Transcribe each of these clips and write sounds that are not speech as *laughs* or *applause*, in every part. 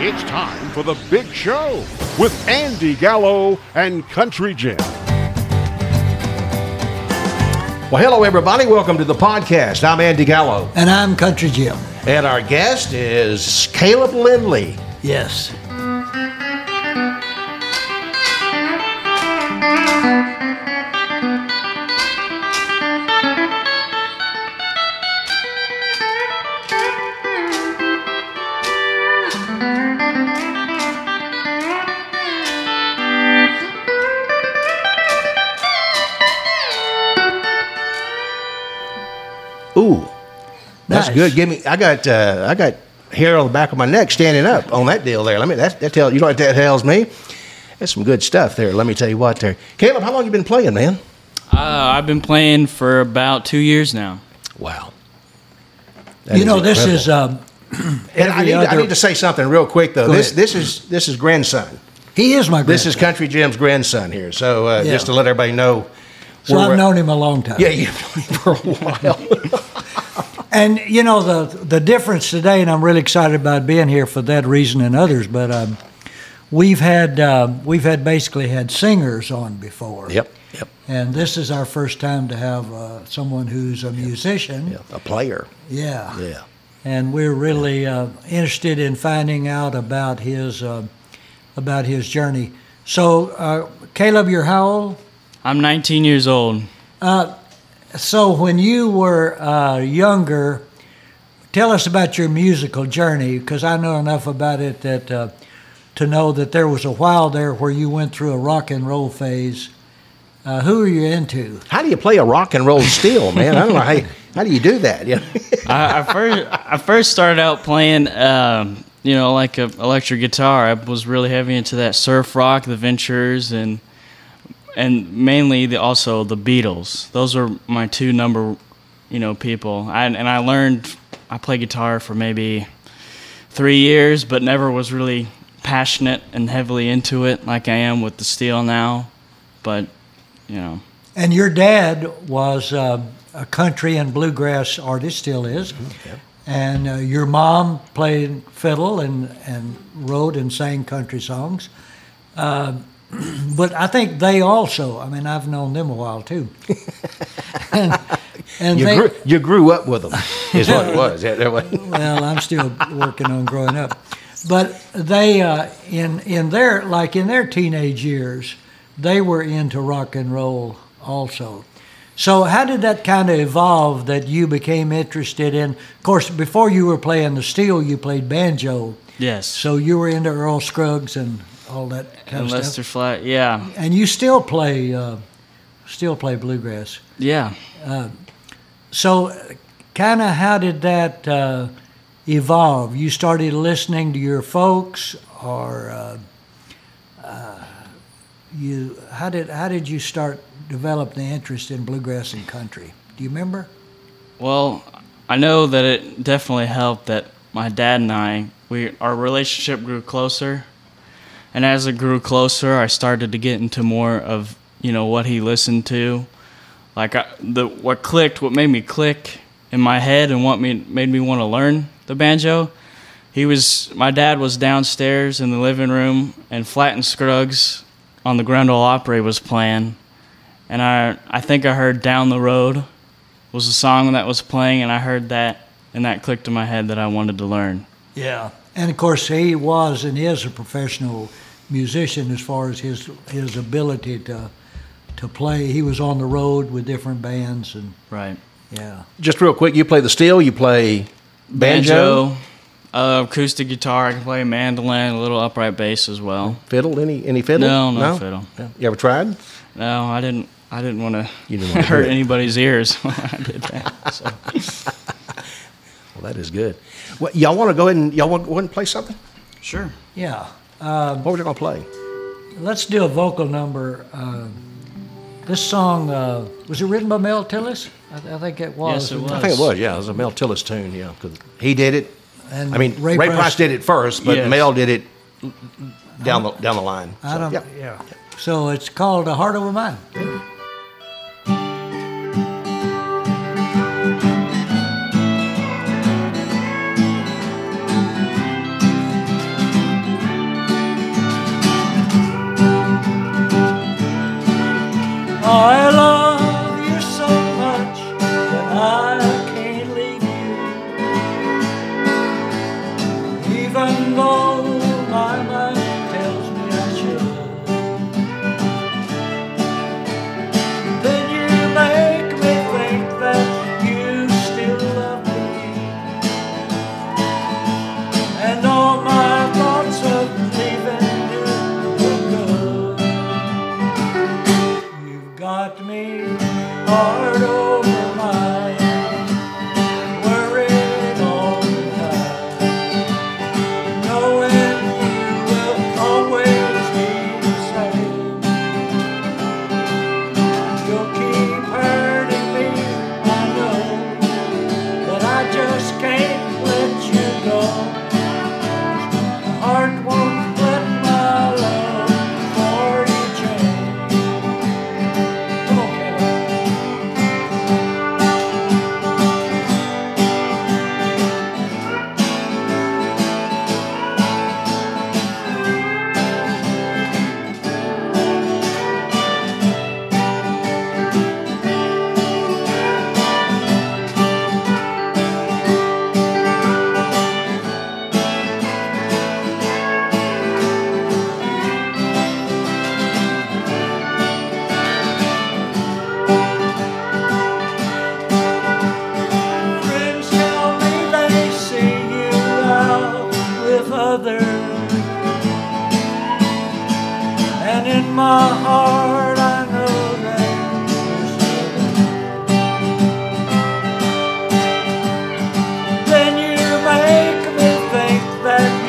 It's time for the big show with Andy Gallo and Country Jim. Well, hello, everybody. Welcome to the podcast. I'm Andy Gallo. And I'm Country Jim. And our guest is Caleb Lindley. Yes. That's Nice. good. Give me. I got. Uh, I got hair on the back of my neck standing up on that deal there. Let me. That, that tell you know what that tells me. That's some good stuff there. Let me tell you what there. Caleb, how long you been playing, man? Uh, I've been playing for about two years now. Wow. you know, this is um, *clears throat* And I every need, I need to say something real quick though. Go This ahead. this is this is grandson. he is my Grandson. This is. Country Jim's grandson here. So uh, Yeah. just to let everybody know. So I've known him a long time. Yeah, you've known him for a *laughs* while. And you know the the difference today, and I'm really excited about being here for that reason and others. But um, we've had um, we've had basically had singers on before. yep. Yep. And this is our first time to have uh, someone who's a musician. Yeah. A player. Yeah. Yeah. And we're really uh, interested in finding out about his uh, about his journey. So, uh, Caleb, you're how old? I'm 19 years old. So, when you were uh, younger, tell us about your musical journey, because I know enough about it that uh, to know that there was a while there where you went through a rock and roll phase. Uh, who are you into? How do you play a rock and roll steel, man? I don't know how. You, how do you do that? Yeah. *laughs* I, I first I first started out playing, um, you know, like a electric guitar. I was really heavy into that surf rock, the Ventures, and and mainly the also the Beatles. Those were my two number, you know, people. I, and I learned I played guitar for maybe three years, but never was really passionate and heavily into it like I am with the steel now. But you know. And your dad was uh, a country and bluegrass artist, still is. Yep. And uh, your mom played fiddle and, and wrote and sang country songs. Uh, *clears throat* but I think they also, I mean, I've known them a while too. and *laughs* and You they, grew, you grew up with them, is what it *laughs* was. Yeah, *laughs* well, I'm still working on growing up. But they, uh, in in their like in their teenage years, they were into rock and roll also. So how did that kind of evolve that you became interested in? Of course, before you were playing the steel, you played banjo. Yes. So you were into Earl Scruggs and all that kind and of Lester stuff. Flatt, yeah, And you still play, uh, still play bluegrass. yeah. So, kind of how did that uh, evolve? You started listening to your folks, or uh, uh, you how did how did you start develop the interest in bluegrass and country? Do you remember? Well, I know that it definitely helped that my dad and I, we our relationship grew closer, and as it grew closer, I started to get into more of you know what he listened to, like I, the what clicked, what made me click in my head, and what me, made me want to learn the banjo. He was my dad was downstairs in the living room, and Flatt and Scruggs on the Grand Ole Opry was playing, and I I think I heard Down the Road was a song that was playing, and I heard that, and that clicked in my head that I wanted to learn. Yeah. And of course, he was and is a professional musician as far as his his ability to to play. He was on the road with different bands, and Right. yeah. Just real quick, you play the steel, you play banjo, uh, acoustic guitar. I can play mandolin, a little upright bass as well. fiddle. Any any fiddle? No, no fiddle. No? You ever tried? No, I didn't. I didn't want to You didn't wanna *laughs* do hurt anybody's ears when I did that. So. *laughs* Well, that is good. Well, y'all want to go ahead and y'all want to go ahead and play something? Sure. Yeah. What was you gonna play? Let's do a vocal number. Uh, this song uh, was it written by Mel Tillis? I, th- I think it was. Yes, it was. I think it was. Yeah, it was a Mel Tillis tune. Yeah, because he did it. And I mean, Ray, Ray Price, Price- did it first, but Yes. Mel did it down the down the line. I So, don't. yeah. Yeah. So it's called "A Heart of Over Mind."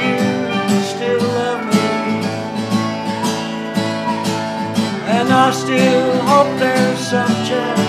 You still love me. And I still hope there's some chance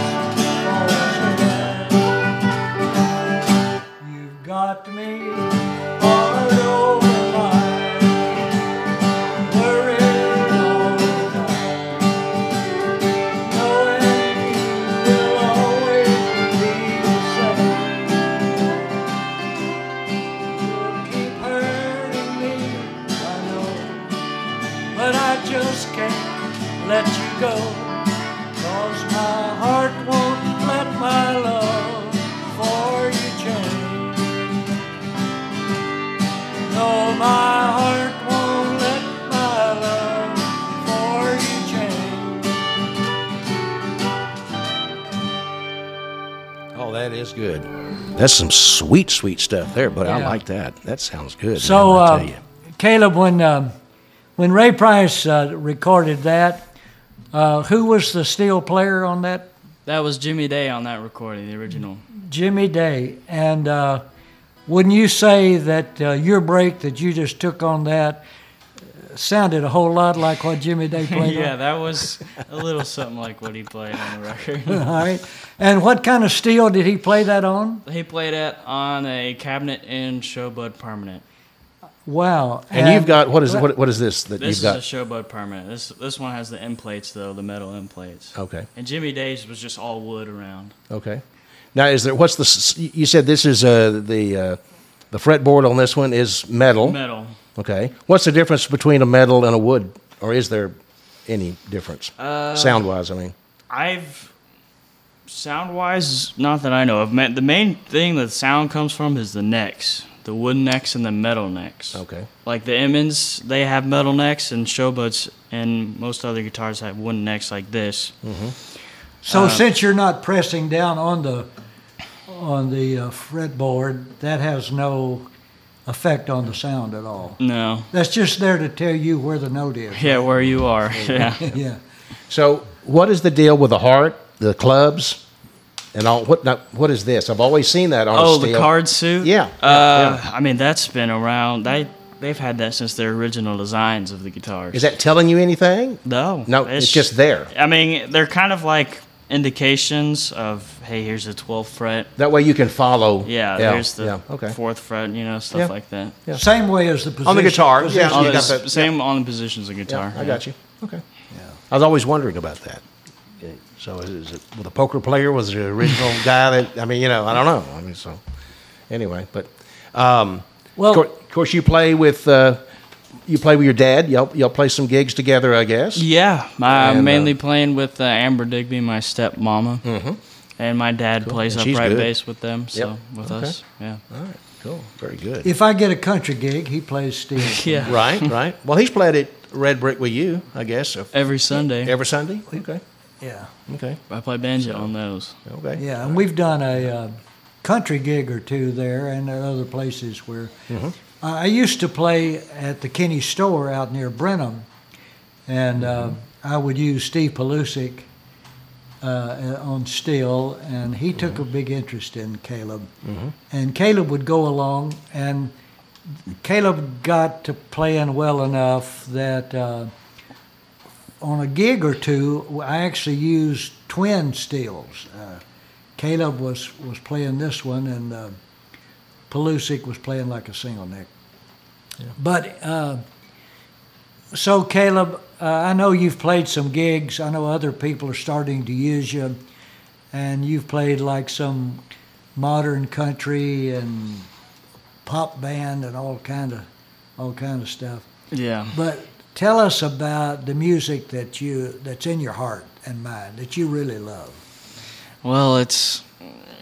That's some sweet, sweet stuff there, but I like that. That sounds good. So, man, uh. Caleb, when um, when Ray Price uh, recorded that, uh, who was the steel player on that? That was Jimmy Day on that recording, the original. Jimmy Day. And uh, wouldn't you say that uh, your break that you just took on that sounded a whole lot like what Jimmy Day *laughs* played? yeah, on? that was a little something like what he played on the record. *laughs* All right. And what kind of steel did he play that on? he played it on a cabinet in Sho-Bud Permanent. Wow. And, you've got what is what, what is this that This you've got? This is a Sho-Bud Permanent. This this one has the end plates though, the metal end plates. okay, And Jimmy Day's was just all wood around. okay. Now, is there what's the? You said this is uh, the uh, the fretboard on this one is metal. Metal. Okay. What's the difference between a metal and a wood, or is there any difference Uh, sound wise? I mean, I've sound wise, not that I know of. The main thing that sound comes from is the necks, the wooden necks and the metal necks. okay. Like the Emmons, they have metal necks, and Sho-Buds and most other guitars have wooden necks like this. So Uh, since you're not pressing down on the on the uh, fretboard, that has no effect on the sound at all. No. That's just there to tell you where the note is. Yeah, where you are. *laughs* Yeah. *laughs* yeah. So, what is the deal with the heart, the clubs, and all? What now, what is this? I've always seen that on a Oh, the card suit. Yeah, Uh, yeah, I mean, that's been around. They they've had that since their original designs of the guitars. Is that telling you anything? no? No, it's just there. I mean, they're kind of like indications of hey, here's the 12th fret. That way you can follow. Yeah, there's the yeah, okay. fourth fret. You know, stuff Yeah. like that. Yeah. Same way as the position. On the guitar, yeah. position- On you the got s- that- same on the positions of Yeah, guitar. I got you. Okay. Yeah, I was always wondering about that. So is, is it with a poker player? Was the original *laughs* guy that? I mean, you know, I don't know. I mean, so anyway, but um, Well- of, course, of course, you play with uh, you play with your dad. Y'all y'all play some gigs together, I guess. Yeah, I'm uh, mainly playing with uh, Amber Digby, my stepmama, mm-hmm. and my dad plays And upright bass with them. So Yep. with Okay. us, yeah, All right, cool, very good. If I get a country gig, he plays steel. *laughs* yeah, right, right. Well, he's played at Red Brick with you, I guess. if- Every Sunday, Every Sunday. Okay, Yeah. okay, I play banjo on those. okay. Yeah, and we've done a uh, country gig or two there and at other places where I I used to play at the Kenney store out near Brenham, and uh, I would use Steve Pelusic uh, on steel, and he took a big interest in Caleb. And Caleb would go along, and Caleb got to playing well enough that. Uh, on a gig or two, I actually used twin steels. Uh, Caleb was, was playing this one, and uh, Pelusic was playing like a single neck. But uh, so, Caleb, uh, I know you've played some gigs. I know other people are starting to use you, and you've played like some modern country and pop band and all kind of all kind of stuff. Yeah. But tell us about the music that you that's in your heart and mind that you really love. Well, it's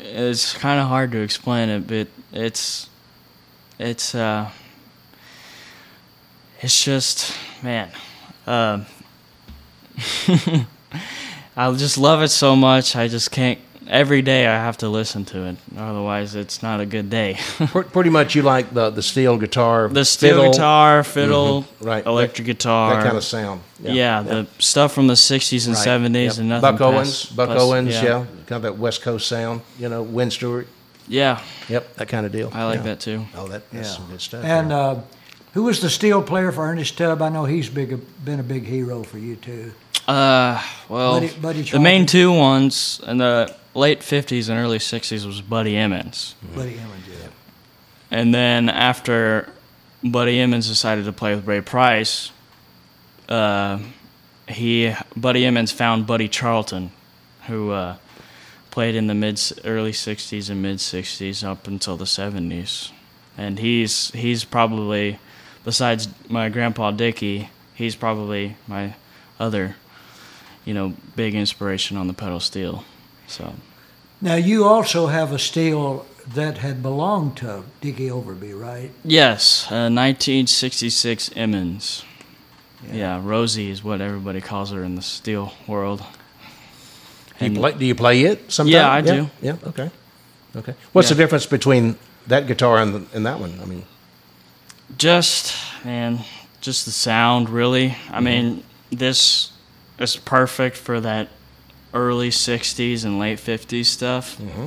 it's kind of hard to explain it, but it's it's uh it's just man, um, *laughs* I just love it so much. I just can't every day I have to listen to it. Otherwise, it's not a good day. *laughs* Pretty much, you like the the steel guitar, the steel fiddle, guitar, fiddle, Mhm, right. electric guitar, that kind of sound. Yeah, the stuff from the '60s and Right. '70s, Yep. and nothing. Buck Owens, past- Buck past- Owens, yeah. kind of that West Coast sound. You know, Wynn Stewart. yeah, Yep, that kind of deal. I like Yeah. that too. Oh, that, that's Yeah. some good stuff. And yeah. uh, who was the steel player for Ernest Tubb? I know he's big, been a big hero for you too. Uh, well, Buddy- Buddy the main two ones in the late '50s and early '60s was Buddy Emmons, Buddy Emmons, yeah. and then after Buddy Emmons decided to play with Ray Price, uh, he Buddy Emmons found Buddy Charleton, who uh, played in the mid early '60s and mid '60s up until the '70s, and he's he's probably besides my grandpa Dickie, he's probably my other you know big inspiration on the pedal steel. So Now you also have a steel that had belonged to Dickie Overby, right? yes, uh, 1966 Emmons. Yeah. Rosie is what everybody calls her in the steel world. do, you play, do you play it sometimes? Yeah, I do. Yeah, okay. Okay. What's the difference between that guitar and, the, and that one? I mean, Just man, just the sound really. I mean, this is perfect for that early '60s and late '50s stuff. Mm-hmm.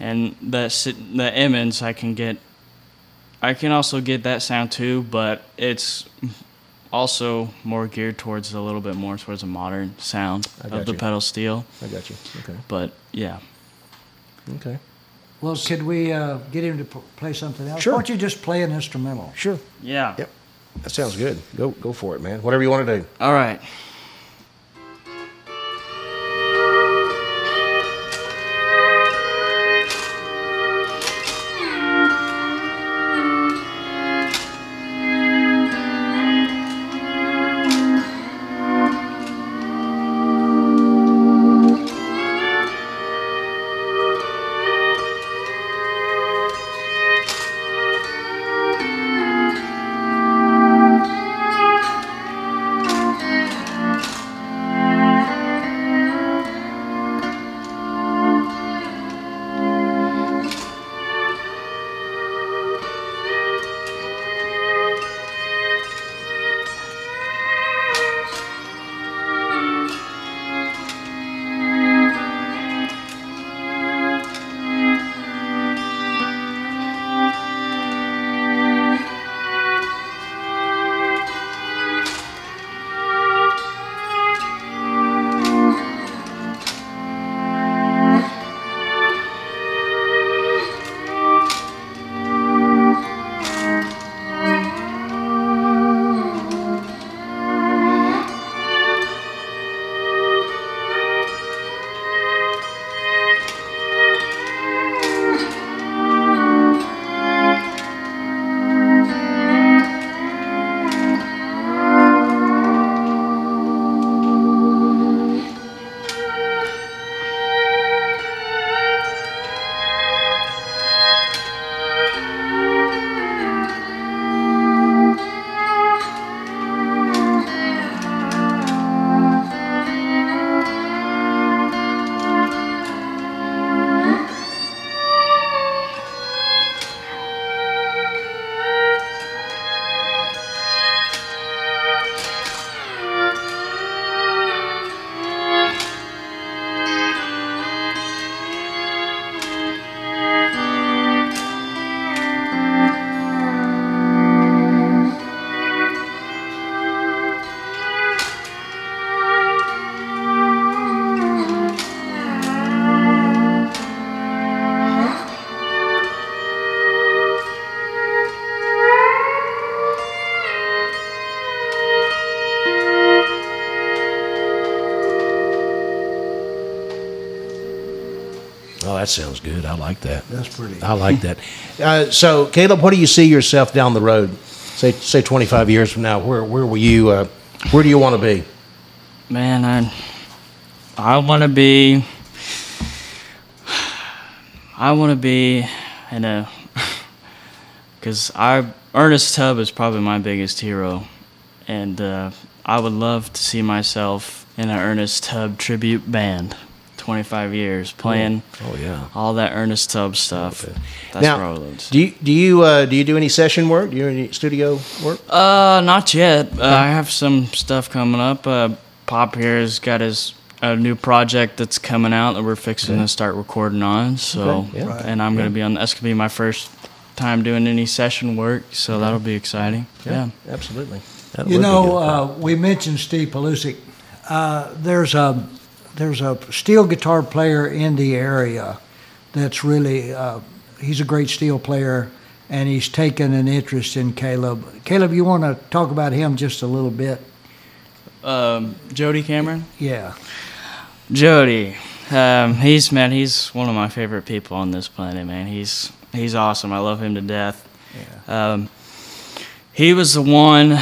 And that si- the Emmons, I can get. I can also get that sound too, but it's also more geared towards a little bit more towards a modern sound of the you. pedal steel. I got you. Okay. But yeah, Okay. Well, could we uh, get him to p- play something else? Sure. Why don't you just play an instrumental? Sure. yeah. Yep. That sounds good. Go go for it, man. Whatever you want to do. All right. That sounds good. I like that. That's pretty. I like *laughs* that. Uh, so, Caleb, what do you see yourself down the road? Say, say, twenty five years from now. Where, where will you? Uh, where do you want to be? Man, I I want to be I want to be in a *laughs* cuz I Ernest Tubb is probably my biggest hero and uh, I would love to see myself in an Ernest Tubb tribute band 25 years playing Oh yeah. all that Ernest Tubb stuff. That's now, Rollins. do you do you uh, do you do any session work? Do you do any studio work? Uh, not yet. Uh, I have some stuff coming up. Uh, Pop here has got his a new project that's coming out that we're fixing to start recording on. So, Okay, yeah. Right. and I'm gonna be on. That's gonna be my first time doing any session work. So that'll be exciting. Yeah. absolutely. That You know, uh, we mentioned Steve Pelusic. Uh, there's a there's a steel guitar player in the area that's really uh, he's a great steel player, and he's taken an interest in Caleb. Caleb, you want to talk about him just a little bit? Um, Jody Cameron. Yeah. Jody, um, he's man, he's one of my favorite people on this planet, man. He's he's awesome. I love him to death. Um, he was the one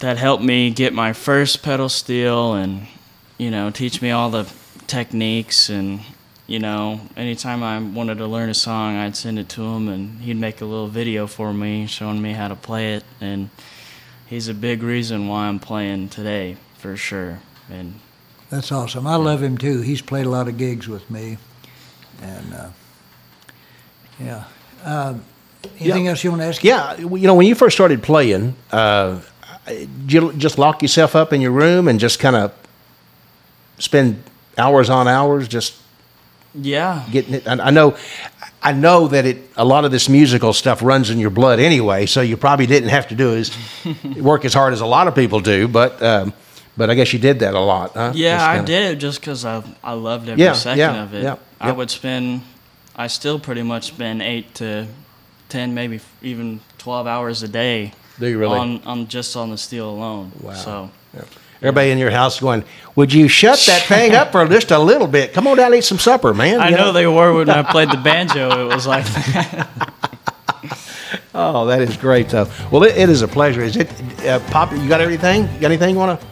that helped me get my first pedal steel and you know teach me all the techniques and you know anytime I wanted to learn a song, I'd send it to him and he'd make a little video for me showing me how to play it and he's a big reason why I'm playing today for sure. And That's awesome. I love him too. He's played a lot of gigs with me, and uh, yeah. Um anything Yeah. else you want to ask? Yeah, well, you know, when you first started playing, uh, did you just lock yourself up in your room and just kind of spend hours on hours just yeah, getting it? I, I know, I know that it. A lot of this musical stuff runs in your blood anyway, so you probably didn't have to do as *laughs* work as hard as a lot of people do. But, um, but I guess you did that a lot. Huh? Yeah, I kinda- did it just because I I loved every Yeah, second yeah, of it. yeah, I would spend, I still pretty much spend eight to ten, maybe even twelve hours a day. Do you really? On on just on the steel alone. Wow. So Everybody in your house going, "Would you shut that thing up for just a little bit? Come on down eat some supper, man." I You know they were when I played the banjo. It was like *laughs* Oh, that is great. So, well, it, it is a pleasure. Is it, uh, Pop? You got everything? You got anything you want to?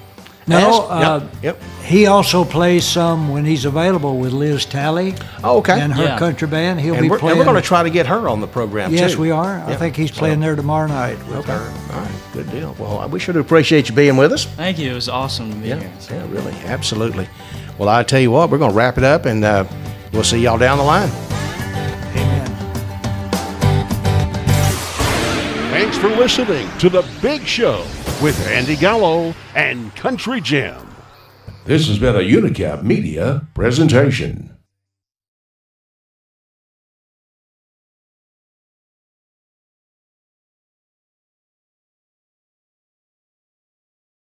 No, uh, Yep. yep. He also plays some when he's available with Liz Talley Oh, okay. and her Yeah. country band. He'll And be we're, playing. and we're going to try to get her on the program yes, too. we are. I think he's playing So- there tomorrow night with Okay. her. All right. Good deal. Well, we sure do appreciate you being with us. thank you. It was awesome to be Yeah. here. Yeah. Really. Absolutely. Well, I tell you what, we're going to wrap it up, and uh, we'll see y'all down the line. Thanks for listening to The Big Show with Andy Gallo and Country Jim. This has been a Unicap Media presentation.